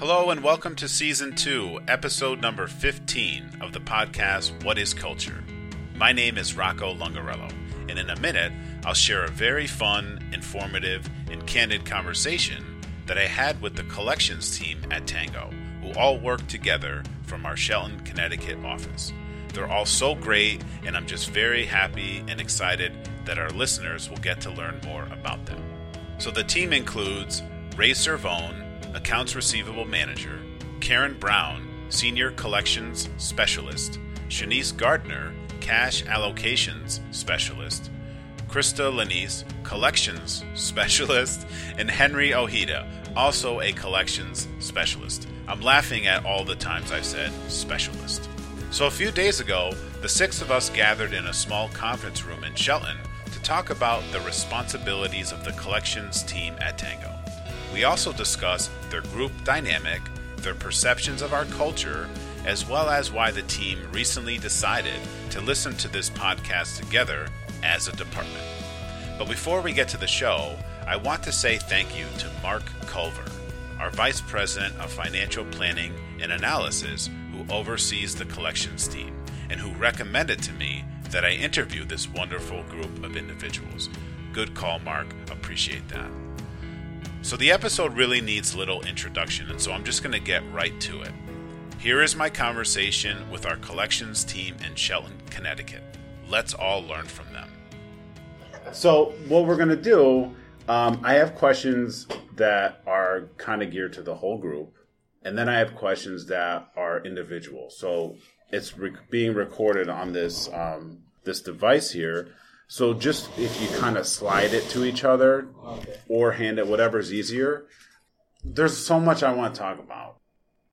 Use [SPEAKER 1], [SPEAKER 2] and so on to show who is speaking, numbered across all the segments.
[SPEAKER 1] Hello, and welcome to Season 2, Episode number 15 of the podcast What is Culture? My name is Rocco Lungarello, and in a minute, I'll share a very fun, informative, and candid conversation that I had with the collections team at Tangoe, who all work together from our Shelton, Connecticut office. They're all so great, and I'm just very happy and excited that our listeners will get to learn more about them. So the team includes Ray Servone, Accounts Receivable Manager, Karen Brown, Senior Collections Specialist, Shanice Gardner, Cash Allocations Specialist, Krista Lanise, Collections Specialist, and Henry Ojeda, also a Collections Specialist. I'm laughing at all the times I've said specialist. So, a few days ago, the six of us gathered in a small conference room in Shelton to talk about the responsibilities of the collections team at Tangoe. We also discuss their group dynamic, their perceptions of our culture, as well as why the team recently decided to listen to this podcast together as a department. But before we get to the show, I want to say thank you to Mark Culver, our Vice President of Financial Planning and Analysis, who oversees the collections team and who recommended to me that I interview this wonderful group of individuals. Good call, Mark. Appreciate that. So, the episode really needs little introduction, and so I'm just going to get right to it. Here is my conversation with our collections team in Shelton, Connecticut. Let's all learn from them. So, what we're going to do, um, I have questions that are kind of geared to the whole group, and then I have questions that are individual. So, it's re- being recorded on this um, this device here. So just if you kind of slide it to each other
[SPEAKER 2] Okay.
[SPEAKER 1] or hand it, whatever's easier. There's so much I want to talk about.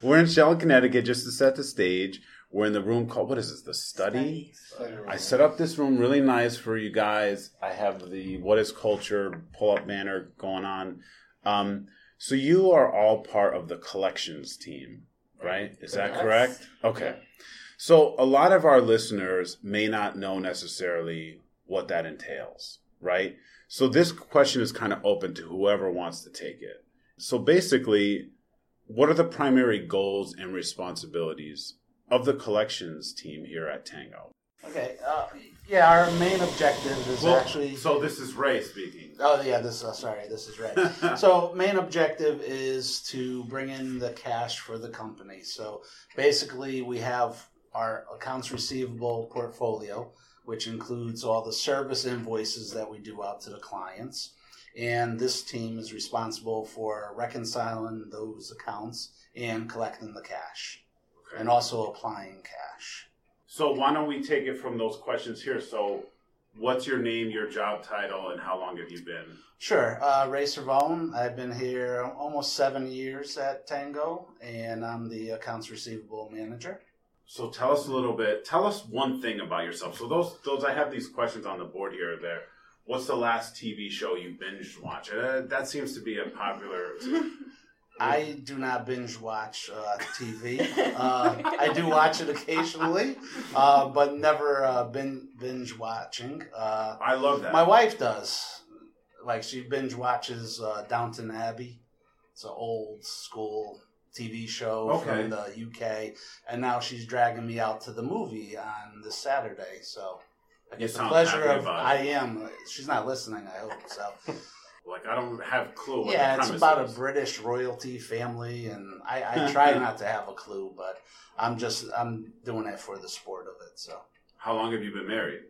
[SPEAKER 1] We're in Shelton, Connecticut, just to set the stage. We're in the room called what is this? The study. I set up this room really nice for you guys. I have the what is culture pull up banner going on. Um, so you are all part of the collections team, right? Is that correct? Okay. So a lot of our listeners may not know necessarily what that entails, right? So this question is kind of open to whoever wants to take it. So basically, what are the primary goals and responsibilities of the collections team here at Tangoe?
[SPEAKER 2] Okay. Uh, yeah, our main objective is actually.
[SPEAKER 1] so this is Ray speaking.
[SPEAKER 2] Oh yeah, this. Uh, sorry, this is Ray. so main objective is to bring in the cash for the company. So basically, we have our accounts receivable portfolio, which includes all the service invoices that we do out to the clients. And this team is responsible for reconciling those accounts and collecting the cash, and also applying cash.
[SPEAKER 1] So why don't we take it from those questions here? So, what's your name, your job title, and how long have you been?
[SPEAKER 2] Sure. Uh, Ray Servone. I've been here almost seven years at Tangoe, and I'm the accounts receivable manager.
[SPEAKER 1] So tell us a little bit. Tell us one thing about yourself. So those those I have these questions on the board here. There. What's the last TV show you binge watched? Uh, that seems to be a popular.
[SPEAKER 2] I do not binge watch uh, TV. Uh, I do watch it occasionally, uh, but never uh, bin- binge watching. Uh,
[SPEAKER 1] I love that.
[SPEAKER 2] my wife does. Like she binge watches uh, Downton Abbey. It's an old school TV show
[SPEAKER 1] Okay.
[SPEAKER 2] from the UK, and now she's dragging me out to the movie on this Saturday. So I get the pleasure of. I am. Uh, she's not listening. I hope so.
[SPEAKER 1] like I don't have a clue. What
[SPEAKER 2] yeah, it's about a. British royalty family, and I, I try not to have a clue, but I'm just I'm doing it for the sport of it. So
[SPEAKER 1] How long have you been married?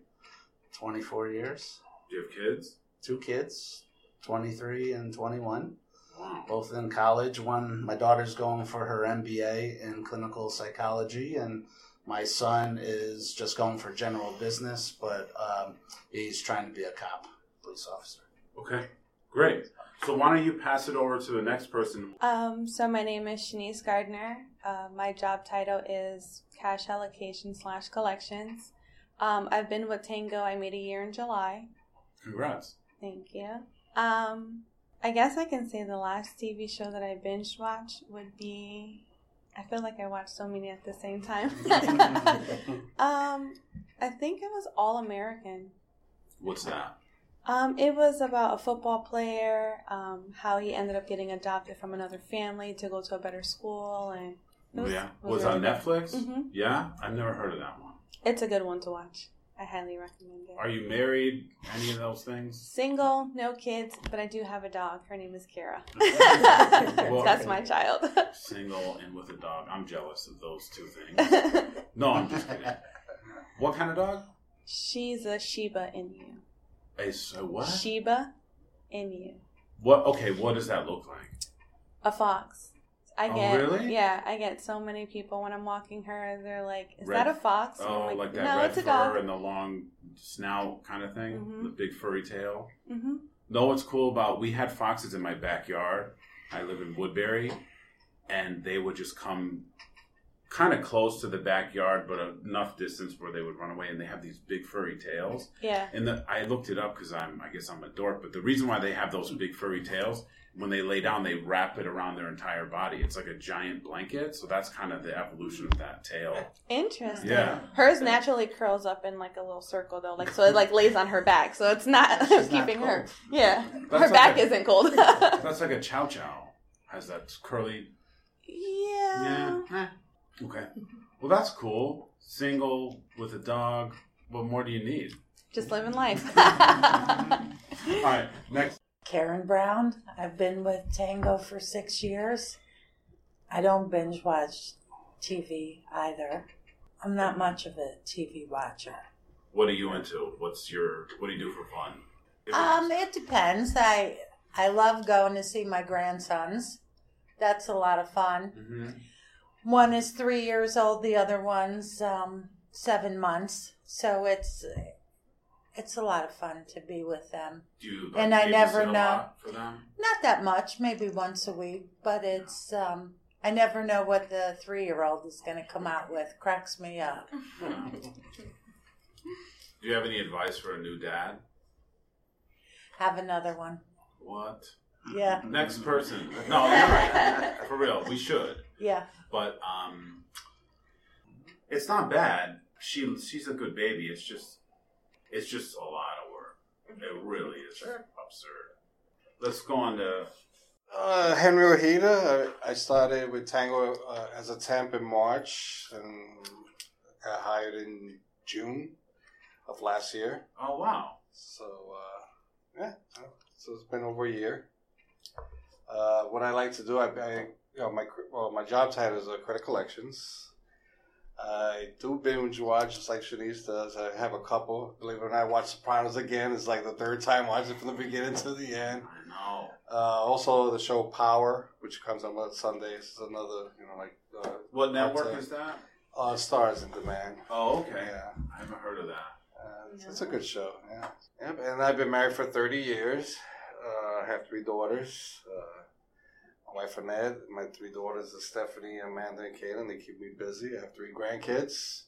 [SPEAKER 2] 24 years,
[SPEAKER 1] Do you have kids?
[SPEAKER 2] two kids, 23 and 21.
[SPEAKER 1] Wow.
[SPEAKER 2] both in college. One, my daughter's going for her MBA in clinical psychology, and my son is just going for general business, but um, he's trying to be a cop, police officer.
[SPEAKER 1] Okay. Great. So why don't you pass it over to the next person?
[SPEAKER 3] Um, so my name is Shanice Gardner. Uh, my job title is cash allocation slash collections. Um, I've been with Tangoe. I made a year in July.
[SPEAKER 1] Congrats.
[SPEAKER 3] Thank you. Um, I guess I can say the last TV show that I binge watched would be. I feel like I watched so many at the same time. um, I think it was All American.
[SPEAKER 1] What's that?
[SPEAKER 3] Um, it was about a football player, um, how he ended up getting adopted from another family to go to a better school, and was,
[SPEAKER 1] yeah.
[SPEAKER 3] it
[SPEAKER 1] Was
[SPEAKER 3] really
[SPEAKER 1] on
[SPEAKER 3] good.
[SPEAKER 1] Netflix?
[SPEAKER 3] Mhm.
[SPEAKER 1] Yeah? I've never heard of that one.
[SPEAKER 3] It's a good one to watch. I highly recommend it.
[SPEAKER 1] Are you married? Any of those things?
[SPEAKER 3] Single, no kids, but I do have a dog. Her name is Kara.
[SPEAKER 1] Well-
[SPEAKER 3] That's my child.
[SPEAKER 1] Single and with a dog. I'm jealous of those two things. No, I'm just kidding. What kind of dog?
[SPEAKER 3] She's a Shiba Inu.
[SPEAKER 1] A so what?
[SPEAKER 3] Shiba Inu.
[SPEAKER 1] what? Okay, what does that look like?
[SPEAKER 3] A fox. I
[SPEAKER 1] Oh,
[SPEAKER 3] get
[SPEAKER 1] really?
[SPEAKER 3] yeah, I get so many people when I'm walking her. They're like, "Is
[SPEAKER 1] Red-
[SPEAKER 3] that a fox?" And
[SPEAKER 1] Oh,
[SPEAKER 3] I'm
[SPEAKER 1] like, that
[SPEAKER 3] no,
[SPEAKER 1] red
[SPEAKER 3] it's a
[SPEAKER 1] fur
[SPEAKER 3] dog.
[SPEAKER 1] and the long snout kind of thing,
[SPEAKER 3] Mhm.
[SPEAKER 1] the big furry tail.
[SPEAKER 3] hmm
[SPEAKER 1] No, what's cool about we had foxes in my backyard. I live in Woodbury, and they would just come kind of close to the backyard, but enough distance where they would run away. And they have these big furry tails.
[SPEAKER 3] Yeah.
[SPEAKER 1] And the, I looked it up because I'm, I guess I'm a dork. But the reason why they have those big furry tails, when they lay down, they wrap it around their entire body. It's like a giant blanket. So that's kind of the evolution of that tail.
[SPEAKER 3] Interesting.
[SPEAKER 1] Yeah.
[SPEAKER 3] Hers naturally curls up in like a little circle though, like so it like lays on her back, so it's not
[SPEAKER 2] She's not
[SPEAKER 3] keeping her. Yeah,
[SPEAKER 1] That's
[SPEAKER 3] her back
[SPEAKER 1] a-
[SPEAKER 3] isn't cold.
[SPEAKER 1] That's like a chow chow. Has that curly
[SPEAKER 3] yeah.
[SPEAKER 1] Yeah. Okay. Well, that's cool. Single with a dog. What more do you need?
[SPEAKER 3] Just living life.
[SPEAKER 1] All right. Next.
[SPEAKER 4] Karen Brown. I've been with Tangoe for six years. I don't binge watch TV either. I'm not much of a TV watcher.
[SPEAKER 1] What are you into? What's your? What do you do for fun?
[SPEAKER 4] Um, it depends. I I love going to see my grandsons. That's a lot of fun.
[SPEAKER 1] hmm
[SPEAKER 4] One is three years old. The other one's um, seven months. So it's it's a lot of fun to be with them.
[SPEAKER 1] Do you? like,
[SPEAKER 4] And I
[SPEAKER 1] babysit
[SPEAKER 4] never
[SPEAKER 1] a
[SPEAKER 4] know.
[SPEAKER 1] lot for them.
[SPEAKER 4] Not that much, maybe once a week, but it's um I never know what the three year old is gonna come out with. Cracks me up.
[SPEAKER 1] Do you have any advice for a new dad?
[SPEAKER 4] Have another one.
[SPEAKER 1] What?
[SPEAKER 4] Yeah,
[SPEAKER 1] Next person. No, right. For real, we should.
[SPEAKER 4] Yeah.
[SPEAKER 1] But um, it's not bad. She she's a good baby. It's just it's just a lot of work. It really is absurd. Let's go on to
[SPEAKER 5] Uh, Henry Ojeda. I, I started with Tangoe uh, as a temp in March and got hired in June of last year.
[SPEAKER 1] oh wow.
[SPEAKER 5] So uh, yeah, so it's been over a year. Uh, what I like to do, I, I you know my well my job title is uh, credit collections. I do binge watch just like Shanice does. I have a couple. Believe it or not, I watch Sopranos again. It's like the third time watching from the beginning to the end.
[SPEAKER 1] I know.
[SPEAKER 5] Uh, also, the show Power, which comes on on Sundays, is another, you know, like uh,
[SPEAKER 1] What network
[SPEAKER 5] That's, uh,
[SPEAKER 1] is that?
[SPEAKER 5] uh, Starz in Demand.
[SPEAKER 1] Oh, okay.
[SPEAKER 5] Yeah,
[SPEAKER 1] I haven't heard of that.
[SPEAKER 5] uh, it's, it's a good show. Yeah, yep. And I've been married for thirty years. Uh, I have three daughters. My wife Annette, my three daughters are Stephanie, Amanda, and Kaylin. They keep me busy. I have three grandkids.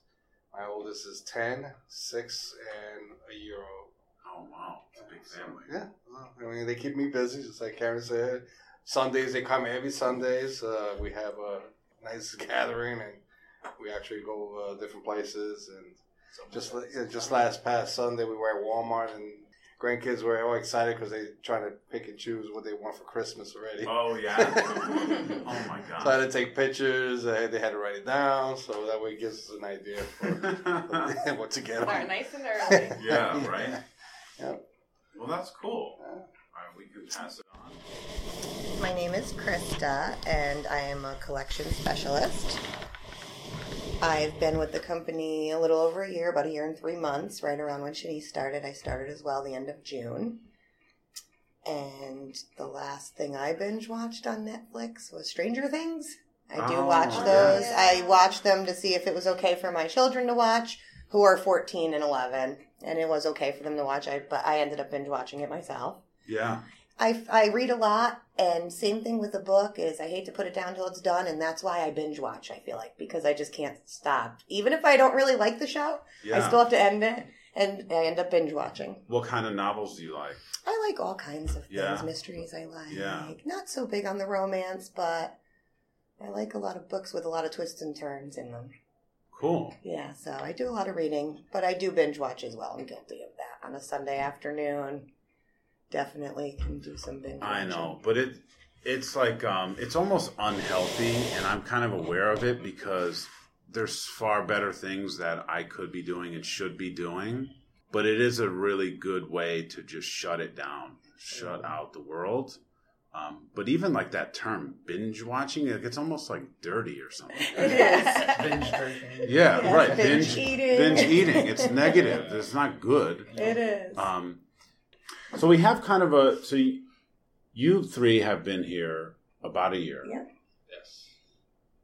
[SPEAKER 5] My oldest is 10, 6, and a year old.
[SPEAKER 1] Oh wow, it's a big family.
[SPEAKER 5] Yeah, well, I mean they keep me busy, just like Karen said. Sundays they come every Sundays. Uh, we have a nice gathering, and we actually go uh, different places. And just la- yeah, just last past Sunday, we were at Walmart, and grandkids were all excited because they trying to pick and choose what they want for Christmas already.
[SPEAKER 1] Oh yeah. oh my god.
[SPEAKER 5] So I had to take pictures. They had to write it down, so that way it gives us an idea for what to get.
[SPEAKER 3] Start
[SPEAKER 5] them.
[SPEAKER 3] nice and early.
[SPEAKER 1] yeah, right.
[SPEAKER 5] Yep.
[SPEAKER 1] Well, that's cool.
[SPEAKER 5] Yeah.
[SPEAKER 1] All right, we can pass it on.
[SPEAKER 6] My name is Krista, and I am a collection specialist. I've been with the company a little over a year, about a year and three months, right around when Shanice started. I started as well the end of June. And the last thing I binge watched on Netflix was Stranger Things. I do
[SPEAKER 1] Oh,
[SPEAKER 6] watch
[SPEAKER 1] yeah.
[SPEAKER 6] those. I watch them to see if it was okay for my children to watch, who are 14 and 11. And it was okay for them to watch, I, but I ended up binge watching it myself.
[SPEAKER 1] Yeah.
[SPEAKER 6] I, I read a lot, and same thing with the book is I hate to put it down till it's done, and that's why I binge watch. I feel like because I just can't stop. Even if I don't really like the show,
[SPEAKER 1] Yeah.
[SPEAKER 6] I still have to end it, and I end up binge watching.
[SPEAKER 1] What kind of novels do you like?
[SPEAKER 6] I like all kinds of things, mysteries. I like.
[SPEAKER 1] Yeah.
[SPEAKER 6] Not so big on the romance, but I like a lot of books with a lot of twists and turns in them.
[SPEAKER 1] Cool.
[SPEAKER 6] Yeah, so I do a lot of reading, but I do binge watch as well. I'm guilty of that on a Sunday afternoon. Definitely can do some binge.
[SPEAKER 1] I know, but it it's like um, it's almost unhealthy, and I'm kind of aware of it because there's far better things that I could be doing and should be doing. But it is a really good way to just shut it down, shut out the world. Um, but even like that term binge watching, like it's almost like dirty or something.
[SPEAKER 6] It is.
[SPEAKER 2] Binge drinking.
[SPEAKER 1] Yeah,
[SPEAKER 6] Yeah,
[SPEAKER 1] right.
[SPEAKER 6] binge
[SPEAKER 1] Binge,
[SPEAKER 6] eating.
[SPEAKER 1] Binge eating. It's negative. It's not good.
[SPEAKER 6] It is.
[SPEAKER 1] Um, so we have kind of a. So you, you three have been here about a year.
[SPEAKER 6] Yeah.
[SPEAKER 2] Yes.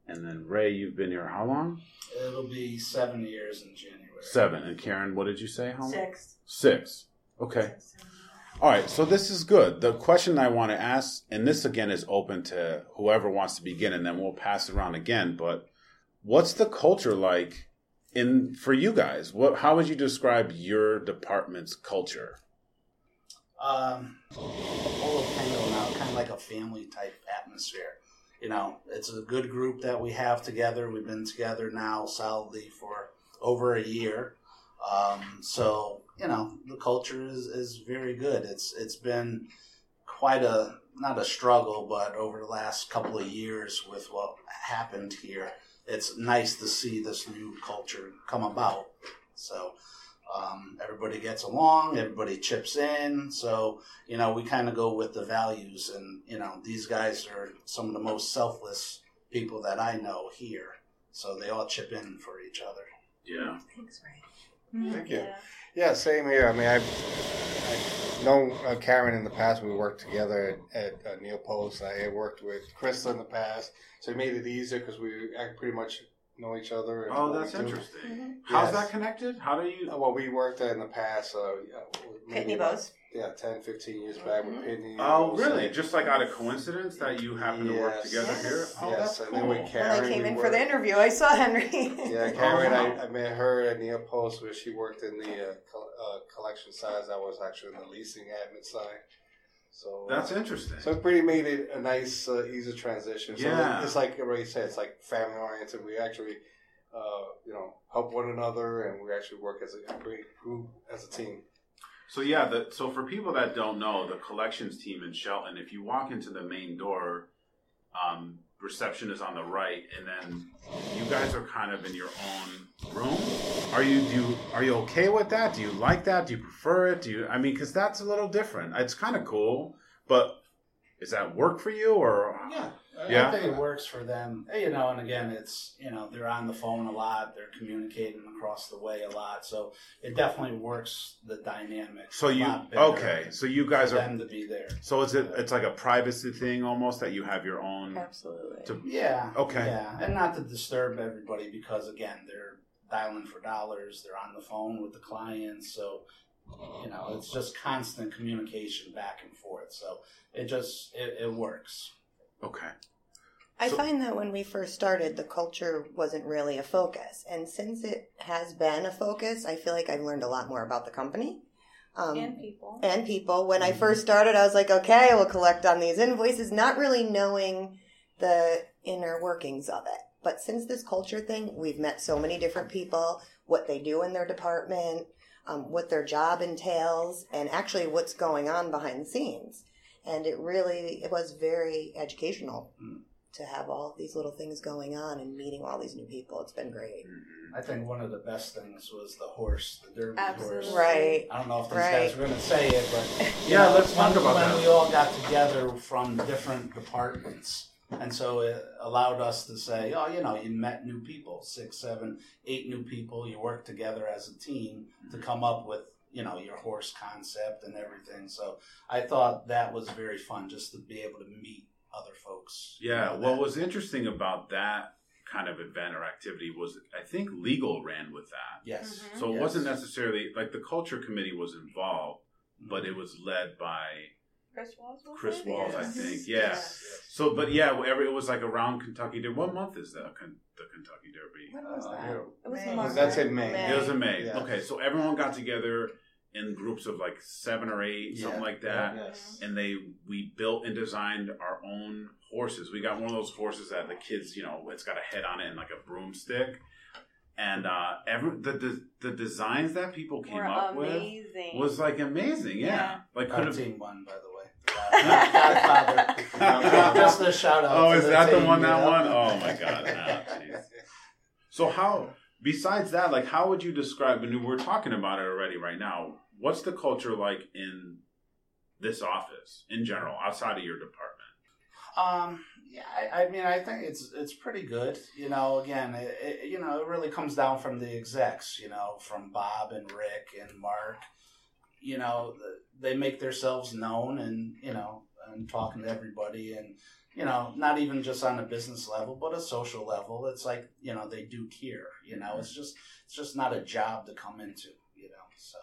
[SPEAKER 1] And then Ray, you've been here how long?
[SPEAKER 2] It'll be seven years in January.
[SPEAKER 1] Seven. And Karen, what did you say? How long?
[SPEAKER 4] Six.
[SPEAKER 1] Six. Okay. All right. So this is good. The question I want to ask, and this again is open to whoever wants to begin, and then we'll pass it around again. But what's the culture like in for you guys? What? How would you describe your department's culture?
[SPEAKER 2] Um, all of Tangoe now, kind of like a family type atmosphere. You know, it's a good group that we have together. We've been together now solidly for over a year. Um, so you know, the culture is, is very good. It's it's been quite a not a struggle, but over the last couple of years with what happened here, it's nice to see this new culture come about. So um, everybody gets along, everybody chips in. So you know, we kind of go with the values, and you know, these guys are some of the most selfless people that I know here. So they all chip in for each other.
[SPEAKER 1] Yeah.
[SPEAKER 6] Thanks, Ray.
[SPEAKER 5] Thank you.
[SPEAKER 3] Yeah.
[SPEAKER 5] Yeah, same here. I mean, I've, I've known uh, Karen in the past. We worked together at, at uh, Neopost. I worked with Krista in the past, so it made it easier because we I pretty much know each other. and
[SPEAKER 1] Oh,
[SPEAKER 5] what
[SPEAKER 1] that's
[SPEAKER 5] we do.
[SPEAKER 1] interesting. How's
[SPEAKER 5] Yes.
[SPEAKER 1] that connected? How do you?
[SPEAKER 5] Uh, Well, we worked at in the past. Uh, yeah,
[SPEAKER 6] Pitney
[SPEAKER 5] about-
[SPEAKER 6] Bowes.
[SPEAKER 5] Yeah, 10, 15 years back with Pitney.
[SPEAKER 1] Oh,
[SPEAKER 5] Bowes,
[SPEAKER 1] really?
[SPEAKER 5] and-
[SPEAKER 1] Just like out of coincidence that you happen to work
[SPEAKER 5] Yes.
[SPEAKER 1] together
[SPEAKER 6] Yes.
[SPEAKER 1] here? Oh,
[SPEAKER 5] yes,
[SPEAKER 1] that's
[SPEAKER 5] and
[SPEAKER 1] cool.
[SPEAKER 5] then with
[SPEAKER 6] When
[SPEAKER 5] Karen.
[SPEAKER 6] I came
[SPEAKER 5] we
[SPEAKER 6] in for
[SPEAKER 5] worked-
[SPEAKER 6] the interview, I saw Henry.
[SPEAKER 5] Yeah, Karen. I, I met her at Neopost where she worked in the uh, col- uh, collection side. I was actually in the leasing admin side. So
[SPEAKER 1] That's interesting.
[SPEAKER 5] So it pretty made it a nice, uh, easy transition. So
[SPEAKER 1] Yeah.
[SPEAKER 5] it's like Ray said, it's like family oriented. We actually, uh, you know, help one another, and we actually work as a great group as a team.
[SPEAKER 1] So yeah, the, so for people that don't know, the collections team in Shelton, if you walk into the main door, um, reception is on the right, and then you guys are kind of in your own room. Are you do you, are you okay with that? Do you like that? Do you prefer it? Do you? I mean, because that's a little different. It's kind of cool, but is that work for you or?
[SPEAKER 2] Yeah,
[SPEAKER 1] Yeah.
[SPEAKER 2] I think it works for them. You know, and again, it's you know they're on the phone a lot, they're communicating across the way a lot, so it definitely works the dynamic.
[SPEAKER 1] So you okay? So you guys are.
[SPEAKER 2] them to be there.
[SPEAKER 1] So is it? It's like a privacy thing almost that you have your own.
[SPEAKER 6] Absolutely.
[SPEAKER 1] To,
[SPEAKER 2] Yeah.
[SPEAKER 1] Okay.
[SPEAKER 2] Yeah, and not to disturb everybody because again, they're dialing for dollars. They're on the phone with the clients, so you know it's just constant communication back and forth. So it just it, it works.
[SPEAKER 1] Okay.
[SPEAKER 6] I
[SPEAKER 1] So-
[SPEAKER 6] find that when we first started, the culture wasn't really a focus. And since it has been a focus, I feel like I've learned a lot more about the company. Um,
[SPEAKER 3] and people.
[SPEAKER 6] and people. When I first started, I was like, okay, we'll collect on these invoices, not really knowing the inner workings of it. But since this culture thing, we've met so many different people, what they do in their department, um, what their job entails, and actually what's going on behind the scenes. And it really it was very educational
[SPEAKER 2] Mm.
[SPEAKER 6] to have all these little things going on and meeting all these new people. It's been great.
[SPEAKER 2] I think one of the best things was the horse, the Derby
[SPEAKER 3] Absolutely.
[SPEAKER 2] horse.
[SPEAKER 6] Right.
[SPEAKER 2] I don't know if these
[SPEAKER 6] Right.
[SPEAKER 2] guys were going to say it, but
[SPEAKER 1] Yeah,
[SPEAKER 2] know,
[SPEAKER 1] let's talk
[SPEAKER 2] when,
[SPEAKER 1] about
[SPEAKER 2] when
[SPEAKER 1] that.
[SPEAKER 2] we all got together from different departments, and so it allowed us to say, oh, you know, you met new people, six, seven, eight new people. You worked together as a team to come up with you know your horse concept and everything. So I thought that was very fun just to be able to meet other folks. you
[SPEAKER 1] Yeah,
[SPEAKER 2] know,
[SPEAKER 1] what
[SPEAKER 2] that-
[SPEAKER 1] was interesting about that kind of event or activity was I think legal ran with that.
[SPEAKER 2] yes.
[SPEAKER 3] Mhm.
[SPEAKER 1] So it
[SPEAKER 2] Yes.
[SPEAKER 1] wasn't necessarily like the culture committee was involved, but it was led by
[SPEAKER 3] Chris Walls. was
[SPEAKER 1] Chris
[SPEAKER 3] it?
[SPEAKER 1] Walls, I think. Yeah.
[SPEAKER 2] Yes.
[SPEAKER 1] So, but yeah, every, it was like around Kentucky Derby. What month is the the Kentucky Derby?
[SPEAKER 6] What was
[SPEAKER 2] Uh,
[SPEAKER 6] that?
[SPEAKER 2] here-
[SPEAKER 3] It was
[SPEAKER 6] May.
[SPEAKER 3] March.
[SPEAKER 5] That's in May.
[SPEAKER 1] It was in May.
[SPEAKER 5] Yeah.
[SPEAKER 1] Okay, so everyone got together in groups of like seven or eight, something like that.
[SPEAKER 2] Yes.
[SPEAKER 1] and they we built and designed our own horses. We got one of those horses that the kids, you know, it's got a head on it and like a broomstick. and uh, every the, the the designs that people came
[SPEAKER 3] Were
[SPEAKER 1] up
[SPEAKER 3] amazing.
[SPEAKER 1] with was like amazing. Yeah,
[SPEAKER 3] Yeah.
[SPEAKER 1] like could have
[SPEAKER 2] team one by the way. Godfather. Just a shout out.
[SPEAKER 1] Oh, is that the one that won? Oh my god! So how? Besides that, like, how would you describe? And we're talking about it already right now. What's the culture like in this office in general, outside of your department?
[SPEAKER 2] Um, yeah, I, I mean, I think it's it's pretty good. You know, again, it, it, you know, it really comes down from the execs. You know, from Bob and Rick and Mark. You know, they make themselves known, and you know, and talking to everybody, and you know, not even just on a business level, but a social level. It's like you know, they do care. You know, it's just it's just not a job to come into. You know, so.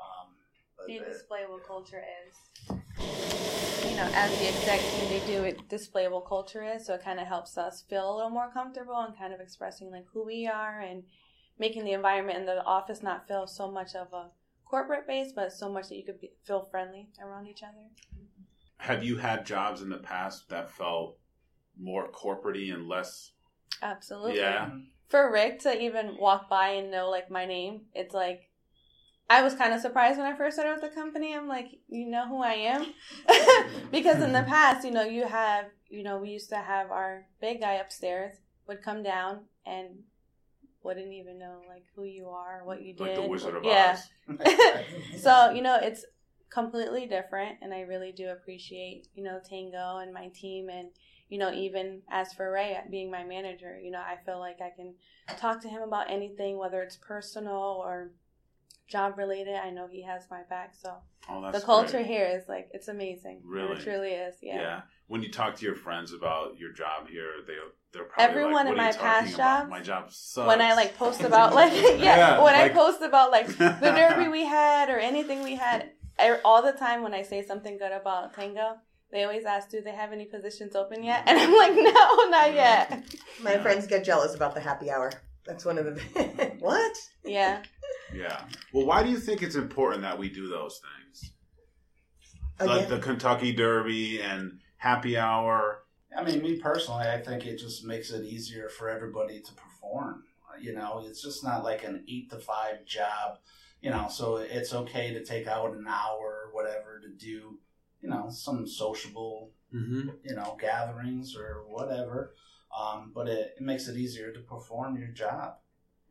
[SPEAKER 2] Um, but
[SPEAKER 3] They display what culture is. You know, as the exec team, they do it display what culture is, so it kind of helps us feel a little more comfortable and kind of expressing like who we are and making the environment in the office not feel so much of a corporate base, but so much that you could be, feel friendly around each other.
[SPEAKER 1] Have you had jobs in the past that felt more corporatey and less?
[SPEAKER 3] Absolutely.
[SPEAKER 1] Yeah.
[SPEAKER 3] For Rick to even walk by and know like my name, it's like I was kind of surprised when I first started with the company. I'm like, you know who I am? because in the past, you know, you have, you know, we used to have our big guy upstairs would come down and wouldn't even know like who you are, what you did.
[SPEAKER 1] Like the Wizard of
[SPEAKER 3] yeah.
[SPEAKER 1] Oz.
[SPEAKER 3] so you know it's completely different and i really do appreciate you know tangoe and my team and you know even as for ray uh, being my manager you know i feel like i can talk to him about anything whether it's personal or job related i know he has my back so
[SPEAKER 1] Oh, that's
[SPEAKER 3] the culture
[SPEAKER 1] great.
[SPEAKER 3] here is like it's amazing
[SPEAKER 1] Really?
[SPEAKER 3] it truly is
[SPEAKER 1] Yeah.
[SPEAKER 3] yeah,
[SPEAKER 1] When you talk to your friends about your job here, they they're probably
[SPEAKER 3] Everyone
[SPEAKER 1] like,
[SPEAKER 3] in
[SPEAKER 1] what are you
[SPEAKER 3] my past
[SPEAKER 1] talking about?
[SPEAKER 3] jobs,
[SPEAKER 1] My job sucks.
[SPEAKER 3] when I like post about like yeah,
[SPEAKER 1] Yeah,
[SPEAKER 3] when
[SPEAKER 1] like-
[SPEAKER 3] I post about like the derby we had or anything we had, I, all the time when I say something good about Tangoe, they always ask, "Do they have any positions open yet?" And I'm like, "No, not yet."
[SPEAKER 6] My friends get jealous about the happy hour. That's one of the what?
[SPEAKER 3] Yeah,
[SPEAKER 1] Yeah. Well, why do you think it's important that we do those things? Like the Kentucky Derby and happy hour.
[SPEAKER 2] I mean, me personally, I think it just makes it easier for everybody to perform. You know, it's just not like an eight to five job. You know, so it's okay to take out an hour or whatever to do, you know, some sociable,
[SPEAKER 1] Mm-hmm.
[SPEAKER 2] you know, gatherings or whatever. Um, but it, it makes it easier to perform your job.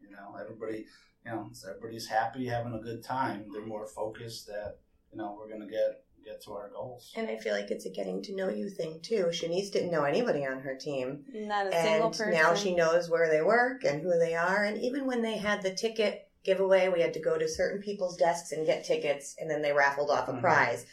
[SPEAKER 2] You know, everybody, you know, everybody's happy, having a good time. They're more focused that, you know, we're going to get get to our goals.
[SPEAKER 6] and I feel like it's a getting to know you thing too. Shanice didn't know anybody on her team.
[SPEAKER 3] not a single
[SPEAKER 6] and
[SPEAKER 3] person.
[SPEAKER 6] now she knows where they work and who they are. And even when they had the ticket giveaway, we had to go to certain people's desks and get tickets, and then they raffled off a
[SPEAKER 2] Mhm.
[SPEAKER 6] prize.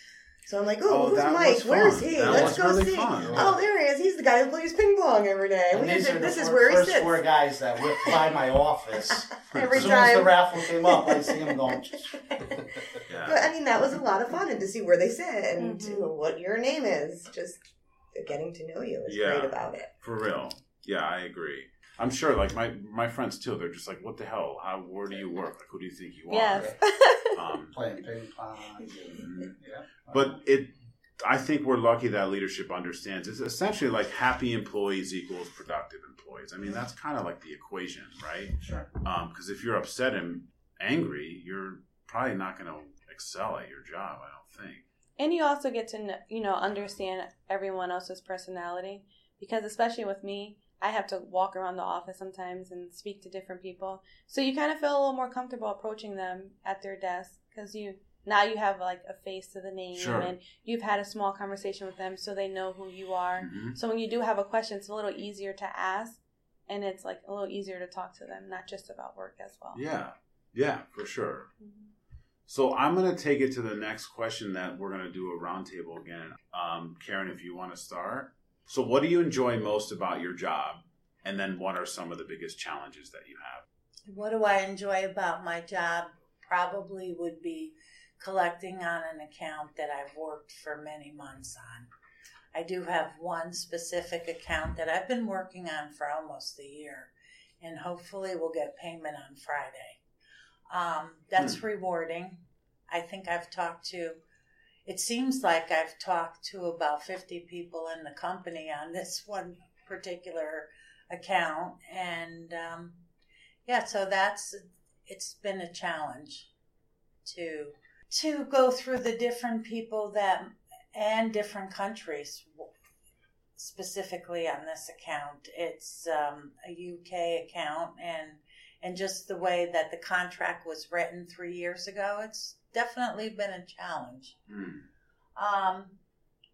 [SPEAKER 6] So I'm like, oh,
[SPEAKER 1] Oh,
[SPEAKER 6] who's Mike? Where's he?
[SPEAKER 1] That
[SPEAKER 6] Let's go
[SPEAKER 1] really
[SPEAKER 6] see.
[SPEAKER 1] fun.
[SPEAKER 6] Oh, there he is. He's the guy who plays ping pong every day.
[SPEAKER 2] And
[SPEAKER 6] We
[SPEAKER 2] these are
[SPEAKER 6] to-
[SPEAKER 2] the
[SPEAKER 6] this is
[SPEAKER 2] four-
[SPEAKER 6] where he
[SPEAKER 2] first
[SPEAKER 6] sits.
[SPEAKER 2] four guys that whipped by my office.
[SPEAKER 6] every
[SPEAKER 2] as soon as the raffle came up, I see him going.
[SPEAKER 1] Yeah.
[SPEAKER 6] But I mean, that was a lot of fun, and to see where they sit and
[SPEAKER 3] Mhm.
[SPEAKER 6] to what your name is, just getting to know you is
[SPEAKER 1] Yeah.
[SPEAKER 6] great about it.
[SPEAKER 1] For real. Yeah, I agree. I'm sure, like my my friends too. They're just like, "What the hell? How? Where do you work? Like, who do you think you
[SPEAKER 3] yes.
[SPEAKER 1] are?" Um,
[SPEAKER 2] Playing ping pong. and- yeah.
[SPEAKER 1] but it, I think we're lucky that leadership understands. It's essentially like happy employees equals productive employees. I mean, that's kind of like the equation, right?
[SPEAKER 2] Sure.
[SPEAKER 1] Because if you're upset and angry, you're probably not going to excel at your job. I don't think.
[SPEAKER 3] And you also get to kn- you know understand everyone else's personality because especially with me, I have to walk around the office sometimes and speak to different people. So you kind of feel a little more comfortable approaching them at their desk because you now you have like a face to the name
[SPEAKER 1] Sure.
[SPEAKER 3] and you've had a small conversation with them so they know who you are.
[SPEAKER 1] Mhm.
[SPEAKER 3] So when you do have a question, it's a little easier to ask and it's like a little easier to talk to them, not just about work as well.
[SPEAKER 1] Yeah, yeah, for sure.
[SPEAKER 3] Mhm.
[SPEAKER 1] So I'm going to take it to the next question that we're going to do a roundtable again. Um, Karen, if you want to start. So, what do you enjoy most about your job? And then, what are some of the biggest challenges that you have?
[SPEAKER 4] What do I enjoy about my job? Probably would be collecting on an account that I've worked for many months on. I do have one specific account that I've been working on for almost a year, and hopefully we'll get payment on Friday. Um, that's rewarding. I think I've talked to, it seems like I've talked to about 50 people in the company on this one particular account, and um, yeah, so that's it's been a challenge to to go through the different people that and different countries specifically on this account. It's um, a UK account, and and just the way that the contract was written three years ago, it's definitely been a challenge.
[SPEAKER 1] Hmm.
[SPEAKER 4] Um,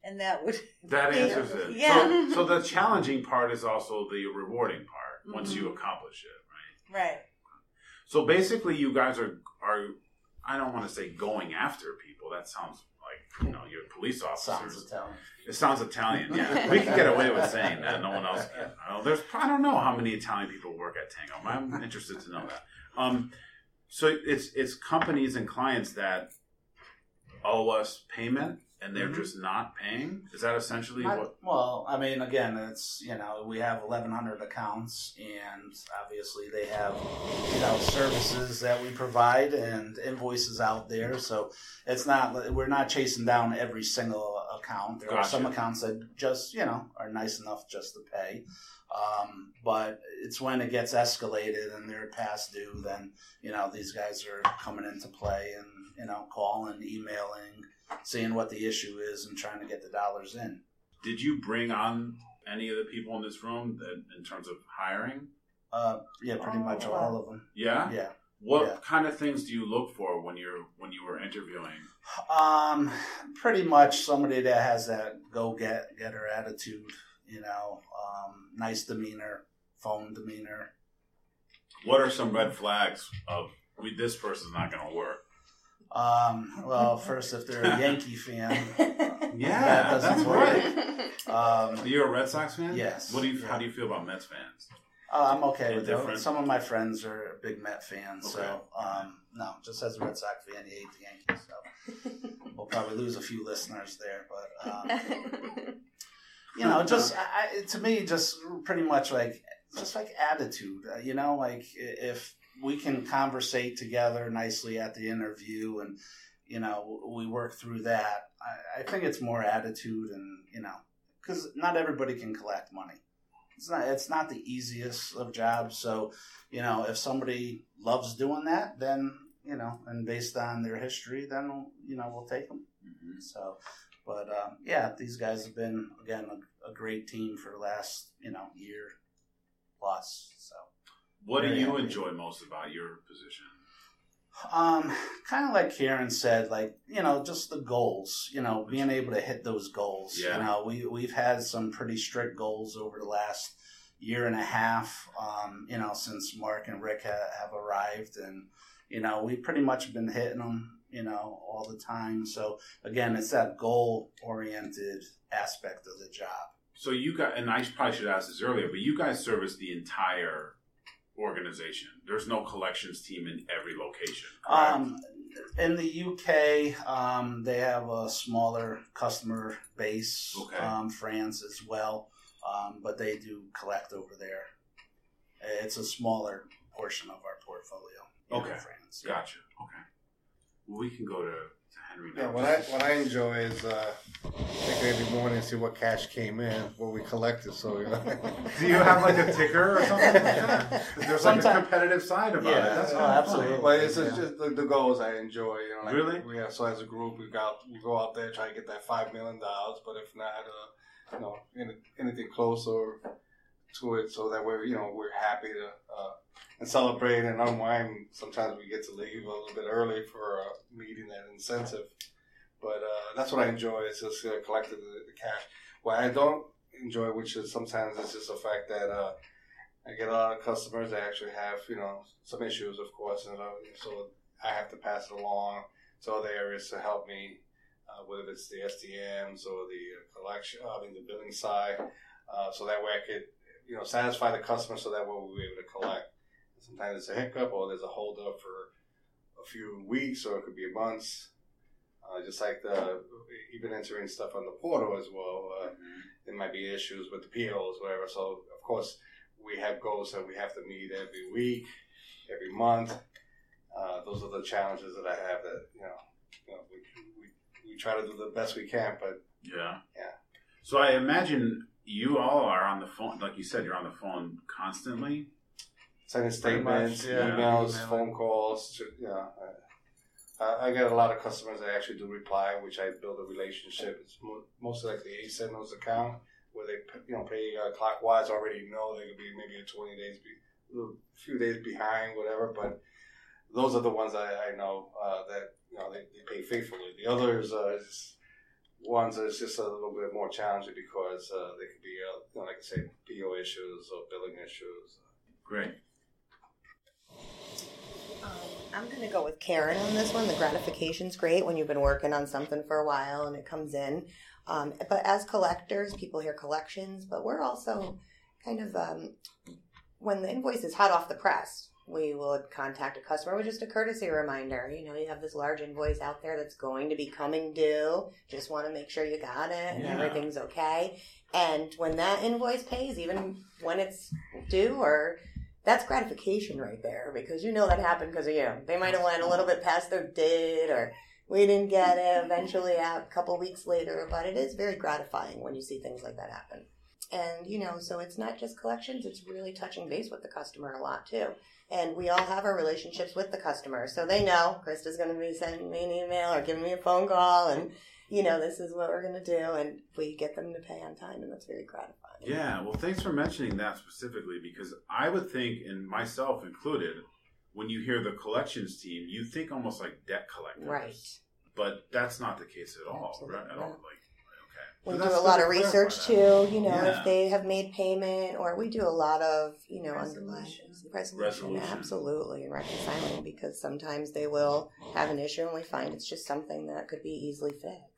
[SPEAKER 4] and that would
[SPEAKER 1] That answers it.
[SPEAKER 4] Yeah.
[SPEAKER 1] So, so the challenging part is also the rewarding part once you accomplish it, right?
[SPEAKER 4] right.
[SPEAKER 1] So basically, you guys are are I don't want to say going after people. That sounds like you know you're police officers.
[SPEAKER 2] Sounds Italian.
[SPEAKER 1] It sounds Italian. Yeah, we can get away with saying that. No one else can. I don't- there's I don't know how many Italian people work at Tangoe. I'm interested to know that. Um, so it's it's companies and clients that owe us payment and they're
[SPEAKER 2] Mhm.
[SPEAKER 1] just not paying. Is that essentially
[SPEAKER 2] I-
[SPEAKER 1] what?
[SPEAKER 2] well, I mean, again, it's you know we have 1,100 accounts, and obviously they have you know services that we provide and invoices out there. So it's not we're not chasing down every single account. There are some accounts that just you know are nice enough just to pay. Um, but it's when it gets escalated and they're past due, then you know these guys are coming into play and you know calling, emailing, seeing what the issue is, and trying to get the dollars in.
[SPEAKER 1] Did you bring on any of the people in this room that, in terms of hiring?
[SPEAKER 2] Uh, yeah, pretty much all of them.
[SPEAKER 1] Yeah.
[SPEAKER 2] Yeah.
[SPEAKER 1] What
[SPEAKER 2] Yeah.
[SPEAKER 1] kind of things do you look for when you're when you were interviewing?
[SPEAKER 2] Um, pretty much somebody that has that go get getter attitude. You know, um, nice demeanor, phone demeanor.
[SPEAKER 1] What are some red flags of we, this person's not going to work?
[SPEAKER 2] Um, well, first if they're a Yankee fan,
[SPEAKER 1] Yeah,
[SPEAKER 2] that doesn't
[SPEAKER 1] that's
[SPEAKER 2] work. Um,
[SPEAKER 1] You're a Red Sox fan?
[SPEAKER 2] Yes.
[SPEAKER 1] What do you?
[SPEAKER 2] Yeah.
[SPEAKER 1] How do you feel about Mets fans?
[SPEAKER 2] Uh, I'm okay with
[SPEAKER 1] Indifferent.
[SPEAKER 2] that. Some of my friends are big Met fans,
[SPEAKER 1] Okay.
[SPEAKER 2] so um, no, just as a Red Sox fan, he hates the Yankees. So we'll probably lose a few listeners there, but um, you know, just I, I- to me, just pretty much like just like attitude. Uh, you know, like if we can conversate together nicely at the interview, and you know, we work through that. I, I think it's more attitude, and you know, because not everybody can collect money. It's not. It's not the easiest of jobs. So, you know, if somebody loves doing that, then you know, and based on their history, then you know, we'll take them. So, but um, yeah, these guys have been again a, a great team for the last you know year plus. So,
[SPEAKER 1] What do you
[SPEAKER 2] happy.
[SPEAKER 1] enjoy most about your position?
[SPEAKER 2] um, kind of like Karen said, like you know, just the goals. You know, being able to hit those goals.
[SPEAKER 1] Yeah.
[SPEAKER 2] You know, we we've had some pretty strict goals over the last year and a half. Um, you know, since Mark and Rick ha- have arrived, and you know, we've pretty much been hitting them. You know, all the time. So again, it's that goal oriented aspect of the job.
[SPEAKER 1] So you got, and I probably should ask this earlier, but you guys service the entire organization. There's no collections team in every location.
[SPEAKER 2] Um, in the UK, um, they have a smaller customer base.
[SPEAKER 1] Okay.
[SPEAKER 2] Um, France as well, um, but they do collect over there. It's a smaller portion of our portfolio.
[SPEAKER 1] Okay.
[SPEAKER 2] France.
[SPEAKER 1] Gotcha. Okay. Well, we can go to, to Henry now.
[SPEAKER 5] Yeah, what I what I enjoy is uh, checking every morning and see what cash came in, what we collected. So you know.
[SPEAKER 1] Do you have like a ticker or something like that? 'Cause There's like a competitive side about
[SPEAKER 2] Yeah,
[SPEAKER 1] it. That's
[SPEAKER 2] oh,
[SPEAKER 1] kinda
[SPEAKER 2] absolutely.
[SPEAKER 1] funny.
[SPEAKER 5] Well, it's, it's
[SPEAKER 2] Yeah.
[SPEAKER 5] just the, the goals I enjoy. You know, like,
[SPEAKER 1] Really?
[SPEAKER 5] Yeah. So as a group, we got we go out there try to get that five million dollars. But if not, uh, you know, any, anything closer to it, so that we're you know we're happy to uh, and celebrate and unwind. Sometimes we get to leave a little bit early for a meeting and incentive. But uh, that's what I enjoy. It's just uh, collecting the, the cash. What I don't enjoy, which is sometimes it's just the fact that uh, I get a lot of customers that actually have, you know, some issues, of course, and uh, so I have to pass it along to other areas to help me, uh, whether it's the SDMs or the uh, collection, I mean, the billing side, uh, so that way I could, you know, satisfy the customer so that way we'll be able to collect. Sometimes it's a hiccup or there's a holdup for a few weeks or it could be months. Uh, just like the even entering stuff on the portal as well, uh, there might be issues with the POs, whatever. So of course we have goals that we have to meet every week, every month. Uh, those are the challenges that I have. That you know, you know we, we we try to do the best we can, but
[SPEAKER 1] Yeah.
[SPEAKER 5] Yeah.
[SPEAKER 1] So I imagine you all are on the phone, like you said, you're on the phone constantly.
[SPEAKER 5] Sending
[SPEAKER 2] Pretty much,
[SPEAKER 5] statements,
[SPEAKER 2] yeah.
[SPEAKER 5] emails, phone calls. To, you know, I, I get a lot of customers that actually do reply, which I build a relationship. It's mo- mostly like the ASENOS account where they you know pay uh, clockwise. Already know they could be maybe a twenty days, be, a few days behind, whatever. But those are the ones I, I know uh, that you know they, they pay faithfully. The others uh, is ones that's just a little bit more challenging because uh, they could be uh, you know, like I say PO issues or billing issues.
[SPEAKER 1] Great.
[SPEAKER 6] I'm going to go with Karen on this one. The gratification's great when you've been working on something for a while and it comes in. Um, but as collectors, people hear collections, but we're also kind of, um, when the invoice is hot off the press, we would contact a customer with just a courtesy reminder. You know, you have this large invoice out there that's going to be coming due. Just want to make sure you got it and
[SPEAKER 1] Yeah.
[SPEAKER 6] everything's okay. And when that invoice pays, even when it's due or that's gratification right there because you know that happened because of you. They might have went a little bit past their date or we didn't get it eventually a couple weeks later, but it is very gratifying when you see things like that happen. And you know, so it's not just collections, it's really touching base with the customer a lot too. And we all have our relationships with the customer. So they know Krista's going to be sending me an email or giving me a phone call and you know, this is what we're going to do and we get them to pay on time and that's very gratifying.
[SPEAKER 1] Yeah, um, well, thanks for mentioning that specifically because I would think, and myself included, when you hear the collections team, you think almost like debt collectors.
[SPEAKER 6] Right.
[SPEAKER 1] But that's not the case at all,
[SPEAKER 6] Absolutely
[SPEAKER 1] right? At all. Like, okay.
[SPEAKER 6] We
[SPEAKER 1] So
[SPEAKER 6] do a lot of research too, you know,
[SPEAKER 1] Yeah.
[SPEAKER 6] if they have made payment, or we do a lot of, you know, underlying
[SPEAKER 4] Resolution.
[SPEAKER 6] resolution,
[SPEAKER 1] Resolution.
[SPEAKER 6] absolutely, and reconciling because sometimes they will have an issue and we find it's just something that could be easily fixed.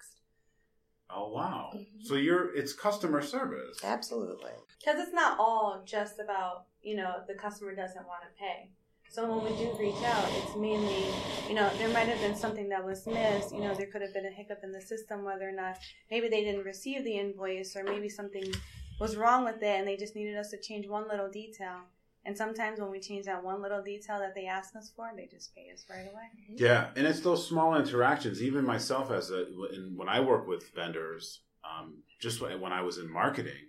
[SPEAKER 1] Oh wow!
[SPEAKER 6] Mhm.
[SPEAKER 1] So you're it's customer service.
[SPEAKER 6] Absolutely.
[SPEAKER 3] Because it's not all just about, you know, the customer doesn't want to pay. So when we do reach out, it's mainly, you know, there might have been something that was missed. You know, there could have been a hiccup in the system, whether or not maybe they didn't receive the invoice or maybe something was wrong with it and they just needed us to change one little detail. And sometimes when we change that one little detail that they ask us for, they just pay us right away.
[SPEAKER 1] Yeah, and it's those small interactions. Even myself, as a in, when I work with vendors, um, just when when I was in marketing,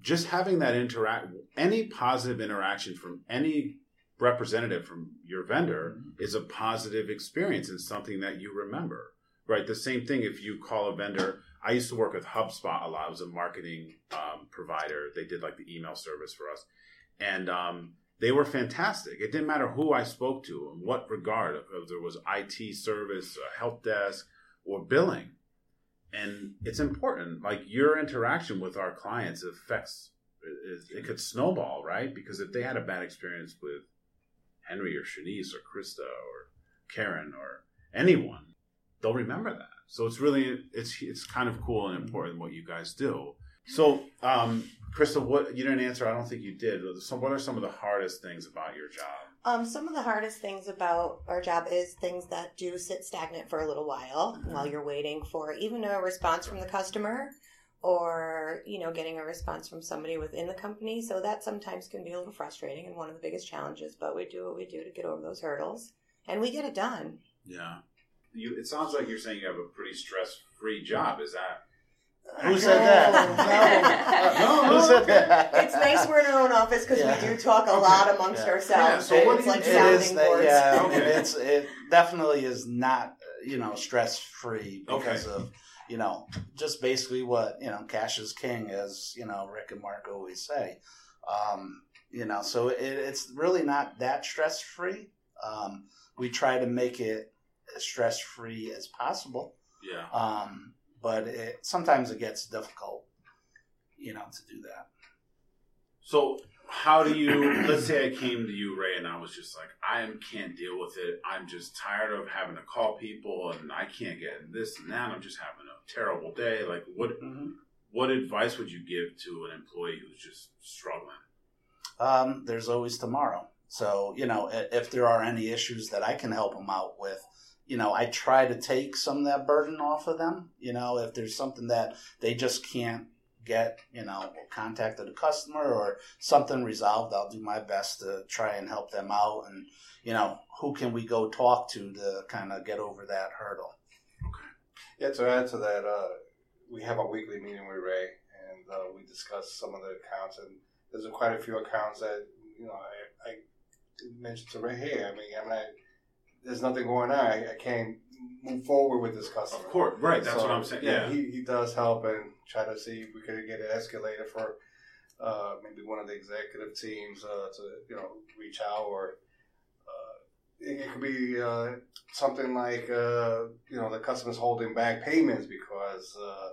[SPEAKER 1] just having that interact, any positive interaction from any representative from your vendor is a positive experience and something that you remember. Right. The same thing if you call a vendor. I used to work with HubSpot a lot. I was a marketing um, provider. They did like the email service for us, and um, they were fantastic. It didn't matter who I spoke to in what regard, if there was IT service, help desk, or billing. And it's important. Like your interaction with our clients affects. It, it could snowball, right? Because if they had a bad experience with Henry or Shanice or Krista or Karen or anyone, they'll remember that. So it's really it's it's kind of cool and important what you guys do. So, um, Krista, what you didn't answer? I don't think you did. So, what are some of the hardest things about your job?
[SPEAKER 6] Um, some of the hardest things about our job is things that do sit stagnant for a little while while you're waiting for even a response from the customer or, you know, getting a response from somebody within the company. So that sometimes can be a little frustrating and one of the biggest challenges, but we do what we do to get over those hurdles and we get it done.
[SPEAKER 1] Yeah, you. It sounds like you're saying you have a pretty stress-free job. Is that?
[SPEAKER 2] Who said that?
[SPEAKER 6] No.
[SPEAKER 2] Who said that?
[SPEAKER 6] It's nice we're in our own office because
[SPEAKER 2] Yeah.
[SPEAKER 6] we do talk a lot amongst
[SPEAKER 2] Yeah.
[SPEAKER 6] ourselves.
[SPEAKER 1] Yeah, so
[SPEAKER 6] and
[SPEAKER 1] what
[SPEAKER 6] it's
[SPEAKER 1] do you
[SPEAKER 6] like?
[SPEAKER 2] It
[SPEAKER 6] sounding
[SPEAKER 2] is that,
[SPEAKER 6] boards.
[SPEAKER 2] yeah,
[SPEAKER 1] Okay.
[SPEAKER 2] it's it definitely is not you know stress free because
[SPEAKER 1] Okay.
[SPEAKER 2] of you know just basically what you know cash is king as you know Rick and Mark always say. Um, you know, so it, it's really not that stress free. Um, we try to make it as stress free as possible,
[SPEAKER 1] Yeah.
[SPEAKER 2] um, but it, sometimes it gets difficult, you know, to do that.
[SPEAKER 1] So, how do you? let's say I came to you, Ray, and I was just like, I can't deal with it. I'm just tired of having to call people, and I can't get this and that. I'm just having a terrible day. Like, what?
[SPEAKER 2] Mm-hmm.
[SPEAKER 1] What advice would you give to an employee who's just struggling?
[SPEAKER 2] um, there's always tomorrow. So, you know, if there are any issues that I can help them out with, you know, I try to take some of that burden off of them. You know, if there's something that they just can't get, you know, contact of the customer or something resolved, I'll do my best to try and help them out. And, you know, who can we go talk to to kind of get over that hurdle? Okay.
[SPEAKER 5] Yeah, to add to that, uh, we have a weekly meeting with Ray, and uh, we discuss some of the accounts. And there's quite a few accounts that you know I, I mentioned to Ray, hey, I mean, I'm not. There's nothing going on. I, I can't move forward with this customer.
[SPEAKER 1] Of course, right. That's
[SPEAKER 5] So,
[SPEAKER 1] what I'm saying. Yeah.
[SPEAKER 5] he, he does help and try to see if we could get it escalated for uh, maybe one of the executive teams uh, to you know reach out or uh, it, it could be uh, something like uh, you know the customer's holding back payments because uh,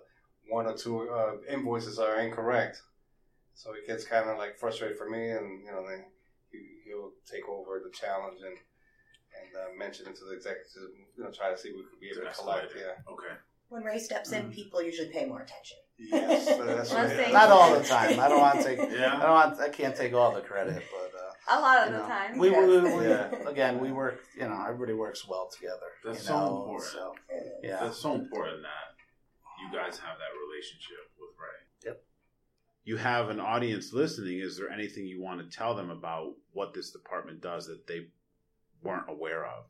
[SPEAKER 5] one or two uh, invoices are incorrect. So it gets kind of like frustrated for me, and you know then he, he'll take over the challenge and and uh, mention it to the executive. You know, try to see if we could be able to collect. Yeah.
[SPEAKER 1] Okay.
[SPEAKER 6] When Ray steps in,
[SPEAKER 2] Mm.
[SPEAKER 6] people usually pay more attention.
[SPEAKER 5] Yes, that's
[SPEAKER 3] Let's
[SPEAKER 5] right.
[SPEAKER 3] say-
[SPEAKER 2] Not all the time. I don't want to take.
[SPEAKER 1] yeah.
[SPEAKER 2] I don't want. I can't take all the credit, but uh,
[SPEAKER 3] A lot of
[SPEAKER 2] you
[SPEAKER 3] the
[SPEAKER 2] know,
[SPEAKER 3] time.
[SPEAKER 2] we, we, we
[SPEAKER 5] Yeah.
[SPEAKER 2] again we work. You know, everybody works well together.
[SPEAKER 1] That's
[SPEAKER 2] you
[SPEAKER 1] so
[SPEAKER 2] know,
[SPEAKER 1] important.
[SPEAKER 2] So yeah,
[SPEAKER 1] That's so important that you guys have that relationship with Ray.
[SPEAKER 2] Yep.
[SPEAKER 1] You have an audience listening. Is there anything you want to tell them about what this department does that they weren't aware of?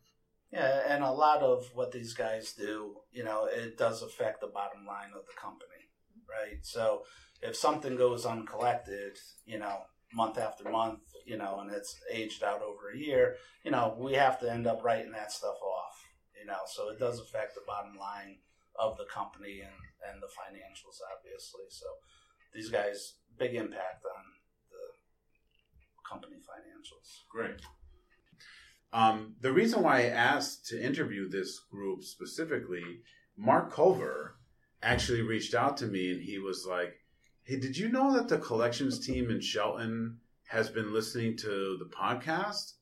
[SPEAKER 2] Yeah, and a lot of what these guys do, you know, it does affect the bottom line of the company, right? So if something goes uncollected, you know, month after month, you know, and it's aged out over a year, you know, we have to end up writing that stuff off, you know, so it does affect the bottom line of the company and, and the financials, obviously. So these guys, big impact on the company financials.
[SPEAKER 1] Great. Um, the reason why I asked to interview this group specifically, Mark Culver actually reached out to me and he was like, Hey, did you know that the collections team in Shelton has been listening to the podcast?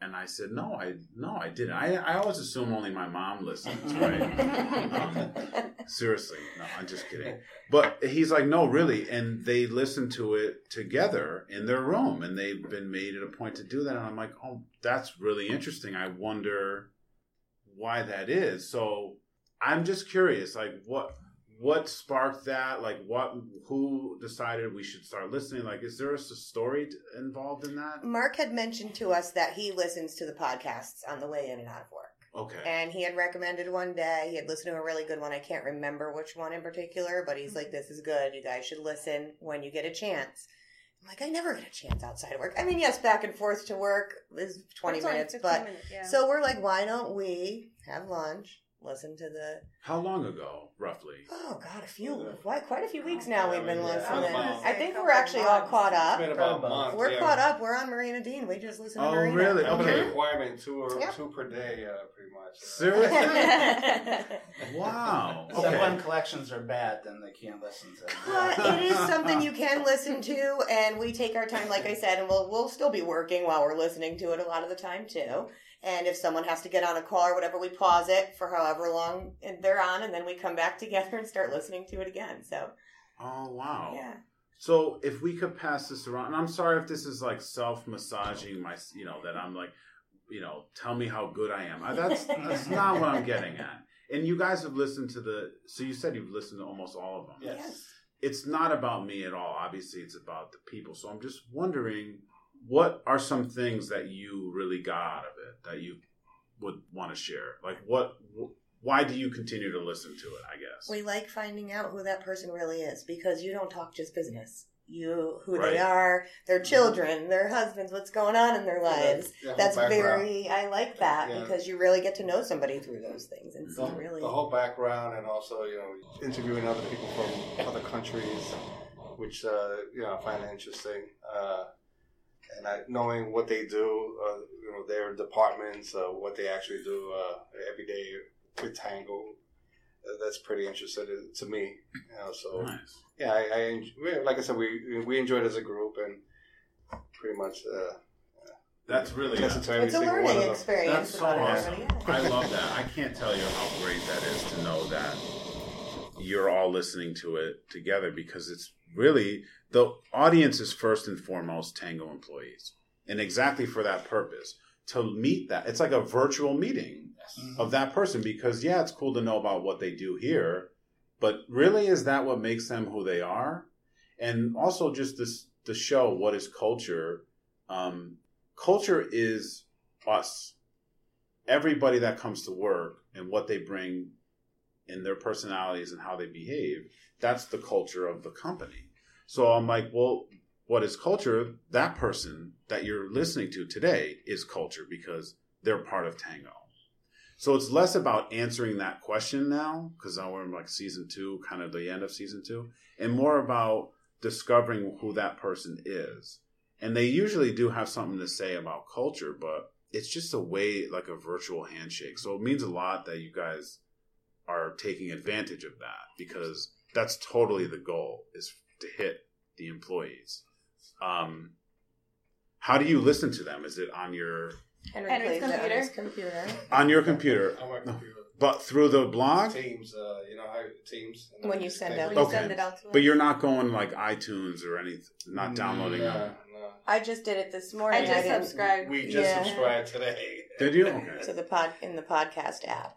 [SPEAKER 1] And I said, No, I no, I didn't. I, I always assume only my mom listens, right? Um, Seriously, no, I'm just kidding. But he's like, no, really, and they listen to it together in their room, and they've been made it a point to do that. And I'm like, oh, that's really interesting. I wonder why that is. So I'm just curious, like, what what sparked that? Like, what who decided we should start listening? Like, is there a story involved in that?
[SPEAKER 6] Mark had mentioned to us that he listens to the podcasts on the way in and out of work.
[SPEAKER 1] Okay,
[SPEAKER 6] And he had recommended one day, he had listened to a really good one. I can't remember which one in particular, but he's like, this is good. You guys should listen when you get a chance. I'm like, I never get a chance outside of work. I mean, yes, back and forth to work is 20
[SPEAKER 3] It's only
[SPEAKER 6] minutes, but
[SPEAKER 3] minutes, yeah.
[SPEAKER 6] so we're like, why don't we have lunch, listen to the,
[SPEAKER 1] how long ago, roughly?
[SPEAKER 6] oh God, a few, quite, quite a few weeks now we've been
[SPEAKER 5] Yeah,
[SPEAKER 6] listening.
[SPEAKER 5] about-
[SPEAKER 6] I think we're actually all caught
[SPEAKER 5] It's
[SPEAKER 6] up.
[SPEAKER 5] been about a month.
[SPEAKER 6] We're
[SPEAKER 5] yeah.
[SPEAKER 6] caught up. We're on Marina Dean. We just listen to
[SPEAKER 1] Oh,
[SPEAKER 6] Marina.
[SPEAKER 1] really?
[SPEAKER 5] That was a
[SPEAKER 1] Okay.
[SPEAKER 5] requirement two or
[SPEAKER 6] Yep.
[SPEAKER 5] two per day, uh, pretty much.
[SPEAKER 1] Seriously? Wow.
[SPEAKER 2] So when collections are bad, then they can't listen to. Them.
[SPEAKER 6] But it is something you can listen to, and we take our time, like I said, and we'll we'll still be working while we're listening to it a lot of the time too. And if someone has to get on a call or whatever, we pause it for however long they're on, and then we come back together and start listening to it again. So
[SPEAKER 1] Oh wow.
[SPEAKER 6] yeah,
[SPEAKER 1] So if we could pass this around, and I'm sorry if this is like self massaging my, you know, that I'm like, you know, tell me how good I am. That's that's not what I'm getting at. And you guys have listened to the. So you said you've listened to almost all of them.
[SPEAKER 2] Yes.
[SPEAKER 1] It's not about me at all. Obviously, it's about the people. So I'm just wondering, what are some things that you really got out of it that you would want to share? Like what? Why do you continue to listen to it? I guess.
[SPEAKER 6] we like finding out who that person really is because you don't talk just business. You who
[SPEAKER 1] Right.
[SPEAKER 6] they are, their children, their husbands, what's going on in their lives.
[SPEAKER 5] the
[SPEAKER 6] That's
[SPEAKER 5] background.
[SPEAKER 6] very. I like that
[SPEAKER 5] Yeah.
[SPEAKER 6] because you really get to know somebody through those things and see
[SPEAKER 5] the,
[SPEAKER 6] really.
[SPEAKER 5] the whole background and also you know interviewing other people from other countries, which uh, you know I find interesting. Uh, and I, knowing what they do, uh, you know their departments, uh, what they actually do uh, every day with Tangoe, uh, that's pretty interesting to me. You know, so
[SPEAKER 1] nice.
[SPEAKER 5] yeah, I, I enjoy, like I said, we we enjoyed it as a group and pretty much. Uh,
[SPEAKER 1] That's really.
[SPEAKER 5] listen to every
[SPEAKER 6] it's a
[SPEAKER 5] one
[SPEAKER 6] learning experience.
[SPEAKER 1] That's so awesome. I love that. I can't tell you how great that is to know that you're all listening to it together because it's really the audience is first and foremost Tangoe employees. And exactly for that purpose. To meet that. It's like a virtual meeting of that person because yeah, it's cool to know about what they do here, but really is that what makes them who they are? And also just this the show what is culture? Um, culture is us everybody that comes to work and what they bring in their personalities and how they behave that's the culture of the company so i'm like well what is culture, that person that you're listening to today is culture because they're part of Tangoe. So it's less about answering that question now, because now we're in like season two, kind of the end of season two, and more about discovering who that person is. And they usually do have something to say about culture, but it's just a way like a virtual handshake. So it means a lot that you guys are taking advantage of that because that's totally the goal is to hit the employees. Um, how do you listen to them? Is it on your
[SPEAKER 6] Henry
[SPEAKER 3] Henry's
[SPEAKER 6] plays on
[SPEAKER 3] computer.
[SPEAKER 6] computer.
[SPEAKER 1] on your computer,
[SPEAKER 5] On my computer.
[SPEAKER 1] but through the blog?
[SPEAKER 5] Teams, uh, you know how Teams.
[SPEAKER 6] When you send out-
[SPEAKER 3] you
[SPEAKER 1] Okay.
[SPEAKER 3] send it out to
[SPEAKER 1] But you're not going like iTunes or anything, not downloading
[SPEAKER 5] No,
[SPEAKER 1] them.
[SPEAKER 5] no.
[SPEAKER 6] I just did it this
[SPEAKER 3] I
[SPEAKER 6] morning.
[SPEAKER 3] just
[SPEAKER 6] didn't-
[SPEAKER 3] subscribed.
[SPEAKER 5] We just
[SPEAKER 6] Yeah.
[SPEAKER 5] subscribed today.
[SPEAKER 1] Did you? Okay.
[SPEAKER 6] to the pod in the podcast app.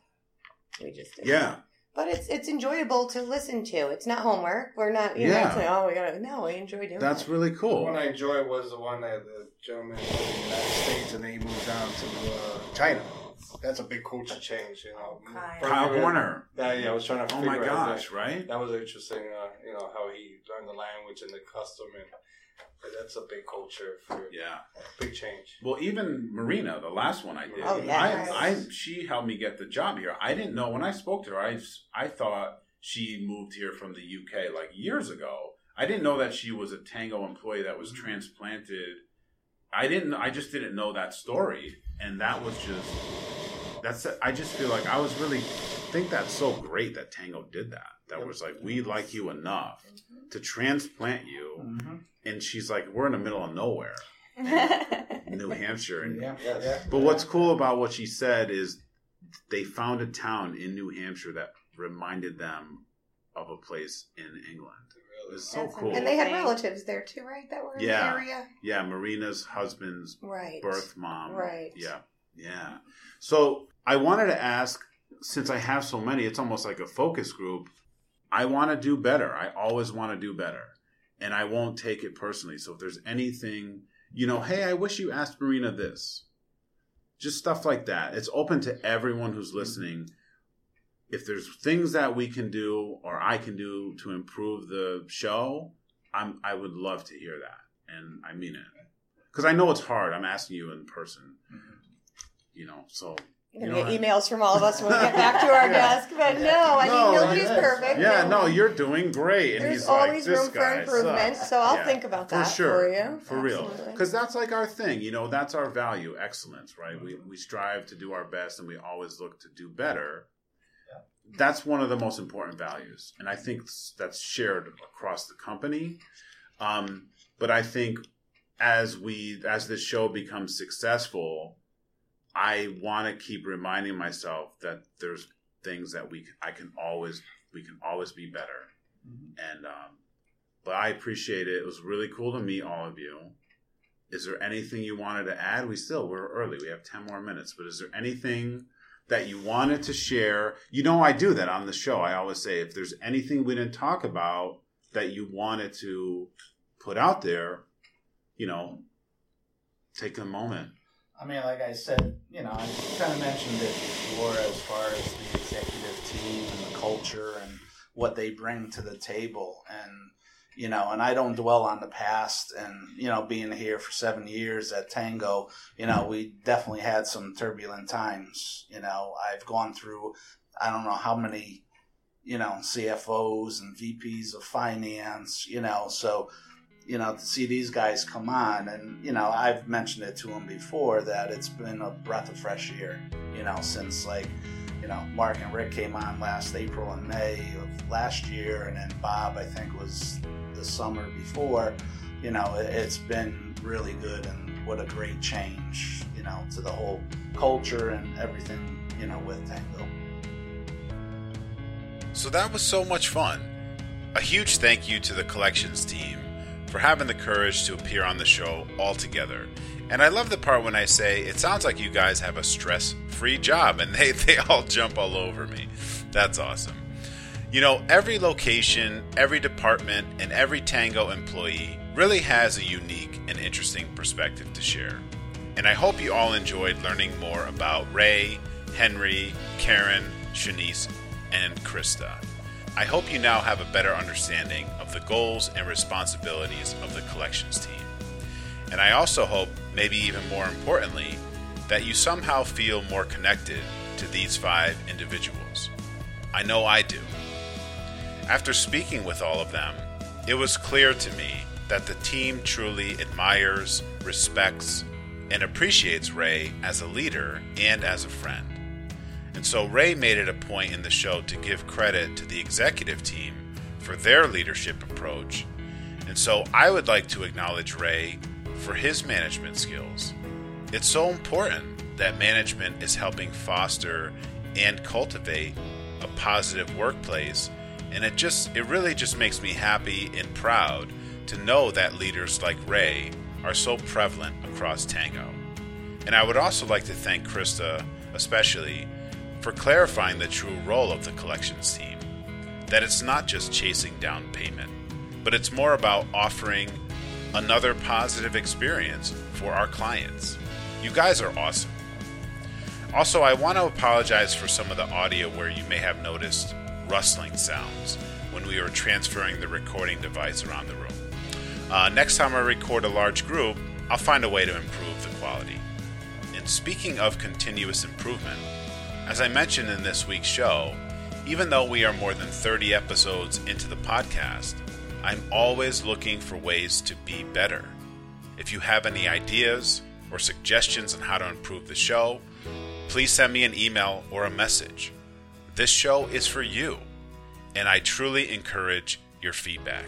[SPEAKER 6] We just did.
[SPEAKER 1] Yeah.
[SPEAKER 6] But it's it's enjoyable to listen to. It's not homework. We're not you
[SPEAKER 1] Yeah.
[SPEAKER 6] know saying, oh we gotta no, we enjoy doing
[SPEAKER 1] That's
[SPEAKER 6] it.
[SPEAKER 1] really cool.
[SPEAKER 5] The one I enjoyed was the one that the gentleman from the United States and then he moved down to uh, China. That's a big culture change, you know.
[SPEAKER 4] Kyle.
[SPEAKER 5] First
[SPEAKER 1] Kyle
[SPEAKER 5] figure-
[SPEAKER 1] Horner.
[SPEAKER 5] Yeah, yeah, I was trying to
[SPEAKER 1] Oh my
[SPEAKER 5] out
[SPEAKER 1] gosh,
[SPEAKER 5] that.
[SPEAKER 1] right?
[SPEAKER 5] That was interesting, uh, you know, how he learned the language and the custom, and that's a big culture for
[SPEAKER 1] Yeah.
[SPEAKER 5] big change.
[SPEAKER 1] Well, even Marina, the last one I did,
[SPEAKER 6] Oh, yes.
[SPEAKER 1] I, I, she helped me get the job here. I didn't know when I spoke to her. I, I thought she moved here from the UK like years ago. I didn't know that she was a Tangoe employee that was mm-hmm. transplanted. I didn't. I just didn't know that story, and that was just. That's. I just feel like I was really think that's so great that Tangoe did that. That was like we like you enough to transplant you,
[SPEAKER 2] Mm-hmm.
[SPEAKER 1] and she's like we're in the middle of nowhere, New Hampshire, and
[SPEAKER 2] Yeah.
[SPEAKER 5] Yes.
[SPEAKER 1] but what's cool about what she said is they found a town in New Hampshire that reminded them of a place in England. It was so
[SPEAKER 3] That's
[SPEAKER 1] cool.
[SPEAKER 6] And they had relatives there too, right? That were in
[SPEAKER 1] Yeah.
[SPEAKER 6] the area.
[SPEAKER 1] yeah, Marina's husband's
[SPEAKER 6] Right.
[SPEAKER 1] birth mom.
[SPEAKER 6] Right.
[SPEAKER 1] Yeah. Yeah. So I wanted to ask, since I have so many, it's almost like a focus group. I want to do better. I always want to do better. And I won't take it personally. So if there's anything, you know, hey, I wish you asked Marina this. Just stuff like that. It's open to everyone who's mm-hmm. listening. If there's things that we can do or I can do to improve the show, I'm I would love to hear that. And I mean it. Because I know it's hard. I'm asking you in person. Mm-hmm. You know, so
[SPEAKER 6] You're gonna
[SPEAKER 1] know
[SPEAKER 6] get emails from all of us when we get back to our
[SPEAKER 1] Yeah.
[SPEAKER 6] desk. But no, I
[SPEAKER 1] No,
[SPEAKER 6] mean nobody's
[SPEAKER 2] yes.
[SPEAKER 6] perfect.
[SPEAKER 1] yeah, no, you're doing great. And
[SPEAKER 6] There's
[SPEAKER 1] he's like,
[SPEAKER 6] always
[SPEAKER 1] this
[SPEAKER 6] room for improvement,
[SPEAKER 1] sucks.
[SPEAKER 6] so I'll
[SPEAKER 1] Yeah,
[SPEAKER 6] think about
[SPEAKER 1] for
[SPEAKER 6] that
[SPEAKER 1] sure,
[SPEAKER 6] for you.
[SPEAKER 1] for real. Because that's like our thing, you know. That's our value, excellence, right? We we strive to do our best, and we always look to do better. That's one of the most important values, and I think that's shared across the company. Um, but I think as we as this show becomes successful, I want to keep reminding myself that there's things that we I can always we can always be better. And um, but I appreciate it. It was really cool to meet all of you. Is there anything you wanted to add? We still we're early. We have ten more minutes. But is there anything that you wanted to share? You know, I do that on the show. I always say if there's anything we didn't talk about that you wanted to put out there, you know, take a moment.
[SPEAKER 2] I mean, like I said, you know, I kind of mentioned it before as far as the executive team and the culture and what they bring to the table. And, you know, and I don't dwell on the past. And, you know, being here for seven years at Tangoe, you know, we definitely had some turbulent times. You know, I've gone through, I don't know how many, you know, CFOs and VPs of finance, you know, so you know, to see these guys come on. And, you know, I've mentioned it to them before that it's been a breath of fresh air, you know, since like, you know, Mark and Rick came on last April and May of last year. And then Bob, I think, was the summer before. You know, it, it's been really good and what a great change, you know, to the whole culture and everything, you know, with Tangoe.
[SPEAKER 1] So that was so much fun. A huge thank you to the collections team for having the courage to appear on the show all together. And I love the part when I say, it sounds like you guys have a stress free job, and they, they all jump all over me. That's awesome. You know, every location, every department, and every Tangoe employee really has a unique and interesting perspective to share. And I hope you all enjoyed learning more about Ray, Henry, Karen, Shanice, and Krista. I hope you now have a better understanding of the goals and responsibilities of the collections team. And I also hope, maybe even more importantly, that you somehow feel more connected to these five individuals. I know I do. After speaking with all of them, it was clear to me that the team truly admires, respects, and appreciates Ray as a leader and as a friend. And so Ray made it a point in the show to give credit to the executive team for their leadership approach. And so I would like to acknowledge Ray for his management skills. It's so important that management is helping foster and cultivate a positive workplace and it just it really just makes me happy and proud to know that leaders like Ray are so prevalent across Tangoe. And I would also like to thank Krista especially for clarifying the true role of the collections team. That it's not just chasing down payment, but it's more about offering another positive experience for our clients. You guys are awesome. Also, I want to apologize for some of the audio where you may have noticed rustling sounds when we were transferring the recording device around the room. Uh, next time I record a large group, I'll find a way to improve the quality. And speaking of continuous improvement, as I mentioned in this week's show, even though we are more than 30 episodes into the podcast, I'm always looking for ways to be better. If you have any ideas or suggestions on how to improve the show, please send me an email or a message. This show is for you, and I truly encourage your feedback.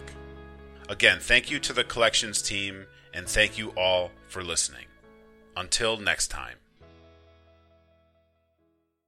[SPEAKER 1] Again, thank you to the collections team, and thank you all for listening. Until next time.